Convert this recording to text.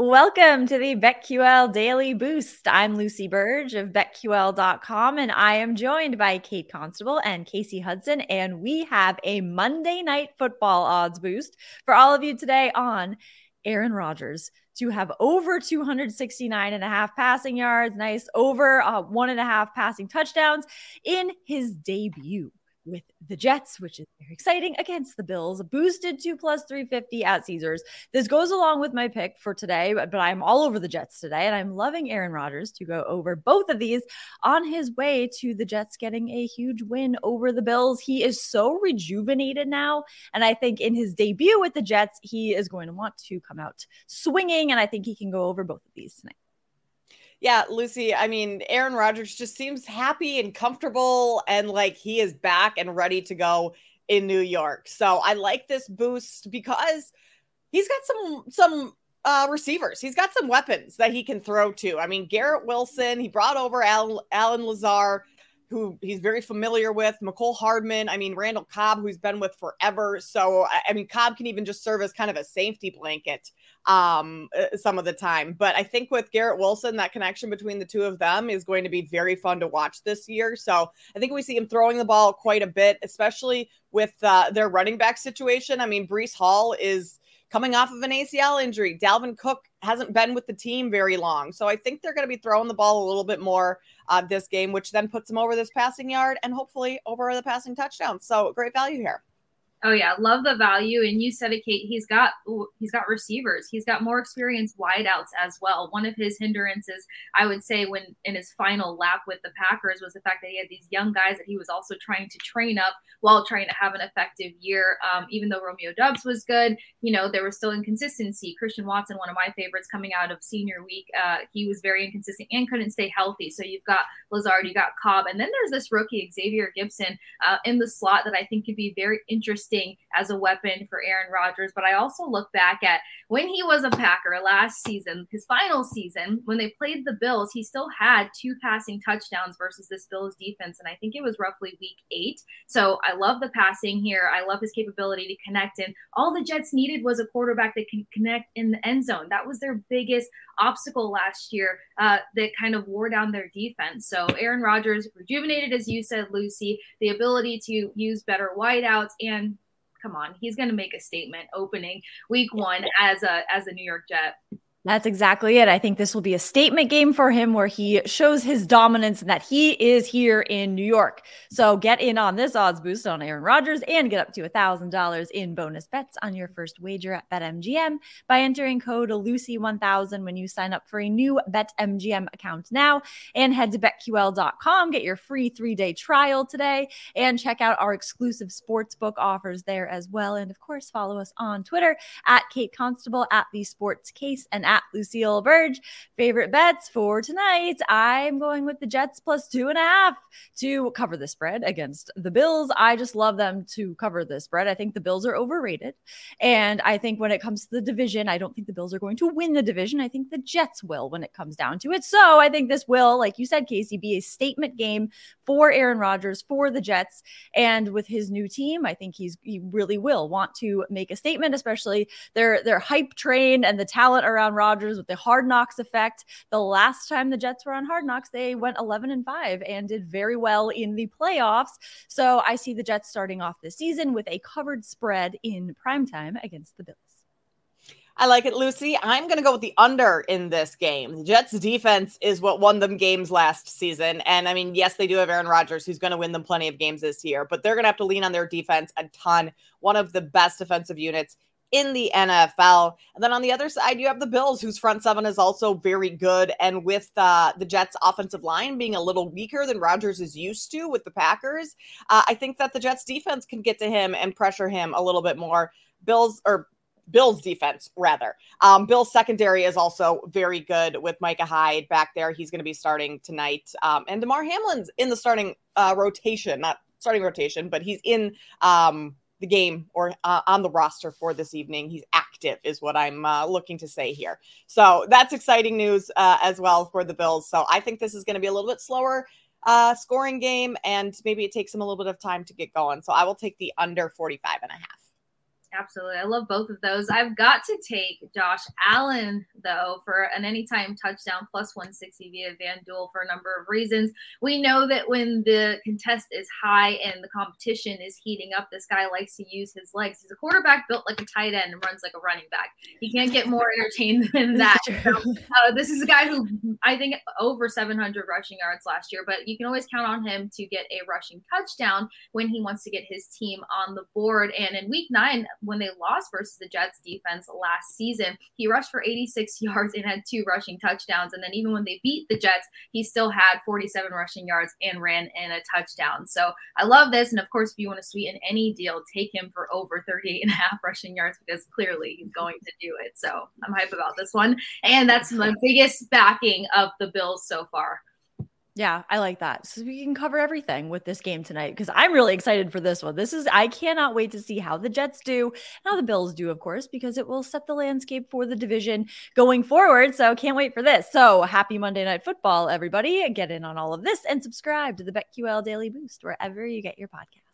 Welcome to the BetQL Daily Boost. I'm Lucy Burdge of BetQL.com, and I am joined by Kate Constable and Kasey Hudson. And we have a Monday night football odds boost for all of you today on Aaron Rodgers to have over 269 and a half passing yards, nice over uh, one and a half passing touchdowns in his debut with the Jets, which is very exciting against the Bills. Boosted to plus 350 at Caesars. This goes along with my pick for today, but, but I'm all over the Jets today, and I'm loving Aaron Rodgers to go over both of these on his way to the Jets getting a huge win over the Bills. He is so rejuvenated now, and I think in his debut with the Jets, he is going to want to come out swinging, and I think he can go over both of these tonight. Yeah, Lucy, I mean, Aaron Rodgers just seems happy and comfortable and like he is back and ready to go in New York. So I like this boost because he's got some some uh, receivers. He's got some weapons that he can throw to. I mean, Garrett Wilson, he brought over Alan, Allen Lazard who he's very familiar with, Mecole Hardman. I mean, Randall Cobb, who's been with forever. So, I mean, Cobb can even just serve as kind of a safety blanket um, uh, some of the time. But I think with Garrett Wilson, that connection between the two of them is going to be very fun to watch this year. So, I think we see him throwing the ball quite a bit, especially with uh, their running back situation. I mean, Breece Hall is coming off of an ACL injury. Dalvin Cook hasn't been with the team very long. So I think they're going to be throwing the ball a little bit more uh, this game, which then puts them over this passing yard and hopefully over the passing touchdown. So great value here. Oh yeah, love the value. And you said it, Kate. He's got he's got receivers. He's got more experienced wideouts as well. One of his hindrances, I would say, when in his final lap with the Packers, was the fact that he had these young guys that he was also trying to train up while trying to have an effective year. Um, even though Romeo Doubs was good, you know there was still inconsistency. Christian Watson, one of my favorites, coming out of senior week, uh, he was very inconsistent and couldn't stay healthy. So you've got Lazard, you got Cobb, and then there's this rookie Xavier Gipson uh, in the slot that I think could be very interesting as a weapon for Aaron Rodgers. But I also look back at when he was a Packer last season, his final season, when they played the Bills, he still had two passing touchdowns versus this Bills defense. And I think it was roughly week eight. So I love the passing here. I love his capability to connect. And all the Jets needed was a quarterback that can connect in the end zone. That was their biggest obstacle last year uh, that kind of wore down their defense. So Aaron Rodgers rejuvenated, as you said, Lucy, the ability to use better wideouts and come on, he's going to make a statement opening week one as a as a New York Jet. That's exactly it. I think this will be a statement game for him where he shows his dominance and that he is here in New York. So get in on this odds boost on Aaron Rodgers and get up to $1,000 in bonus bets on your first wager at BetMGM by entering code Lucy1000 when you sign up for a new BetMGM account now. And head to BetQL.com, get your free three day trial today, and check out our exclusive sportsbook offers there as well. And of course, follow us on Twitter at Kate Constable, at The Sports Case, and at at Lucille Burdge. Favorite bets for tonight. I'm going with the Jets plus two and a half to cover the spread against the Bills. I just love them to cover the spread. I think the Bills are overrated. And I think when it comes to the division, I don't think the Bills are going to win the division. I think the Jets will when it comes down to it. So I think this will, like you said, Kasey, be a statement game for Aaron Rodgers, for the Jets. And with his new team, I think he's he really will want to make a statement, especially their their hype train and the talent around Rodgers with the hard knocks effect. The last time the Jets were on hard knocks, they went 11 and 5 and did very well in the playoffs. So I see the Jets starting off this season with a covered spread in primetime against the Bills. I like it, Lucy. I'm going to go with the under in this game. The Jets' defense is what won them games last season. And I mean, yes, they do have Aaron Rodgers, who's going to win them plenty of games this year, but they're going to have to lean on their defense a ton. One of the best defensive units in the NFL. And then on the other side, you have the Bills, whose front seven is also very good. And with uh, the Jets' offensive line being a little weaker than Rodgers is used to with the Packers, uh, I think that the Jets' defense can get to him and pressure him a little bit more. Bills or Bills defense, rather. Um, Bills secondary is also very good with Micah Hyde back there. He's going to be starting tonight. Um, and Damar Hamlin's in the starting uh, rotation, not starting rotation, but he's in um, the game or uh, on the roster for this evening. He's active, is what I'm uh, looking to say here. So that's exciting news uh, as well for the Bills. So I think this is going to be a little bit slower uh, scoring game, and maybe it takes them a little bit of time to get going. So I will take the under 45 and a half. Absolutely. I love both of those. I've got to take Josh Allen though, for an anytime touchdown plus 160 via FanDuel for a number of reasons. We know that when the contest is high and the competition is heating up, this guy likes to use his legs. He's a quarterback built like a tight end and runs like a running back. He can't get more entertained than that. uh, this is a guy who I think over 700 rushing yards last year, but you can always count on him to get a rushing touchdown when he wants to get his team on the board. And in week nine, when they lost versus the Jets defense last season, he rushed for 86 yards and had two rushing touchdowns. And then even when they beat the Jets, he still had 47 rushing yards and ran in a touchdown. So I love this. And of course, if you want to sweeten any deal, take him for over 38 and a half rushing yards because clearly he's going to do it. So I'm hype about this one. And that's my biggest backing of the Bills so far. Yeah, I like that. So we can cover everything with this game tonight because I'm really excited for this one. This is, I cannot wait to see how the Jets do, how the Bills do, of course, because it will set the landscape for the division going forward. So can't wait for this. So happy Monday Night Football, everybody. Get in on all of this and subscribe to the BetQL Daily Boost wherever you get your podcast.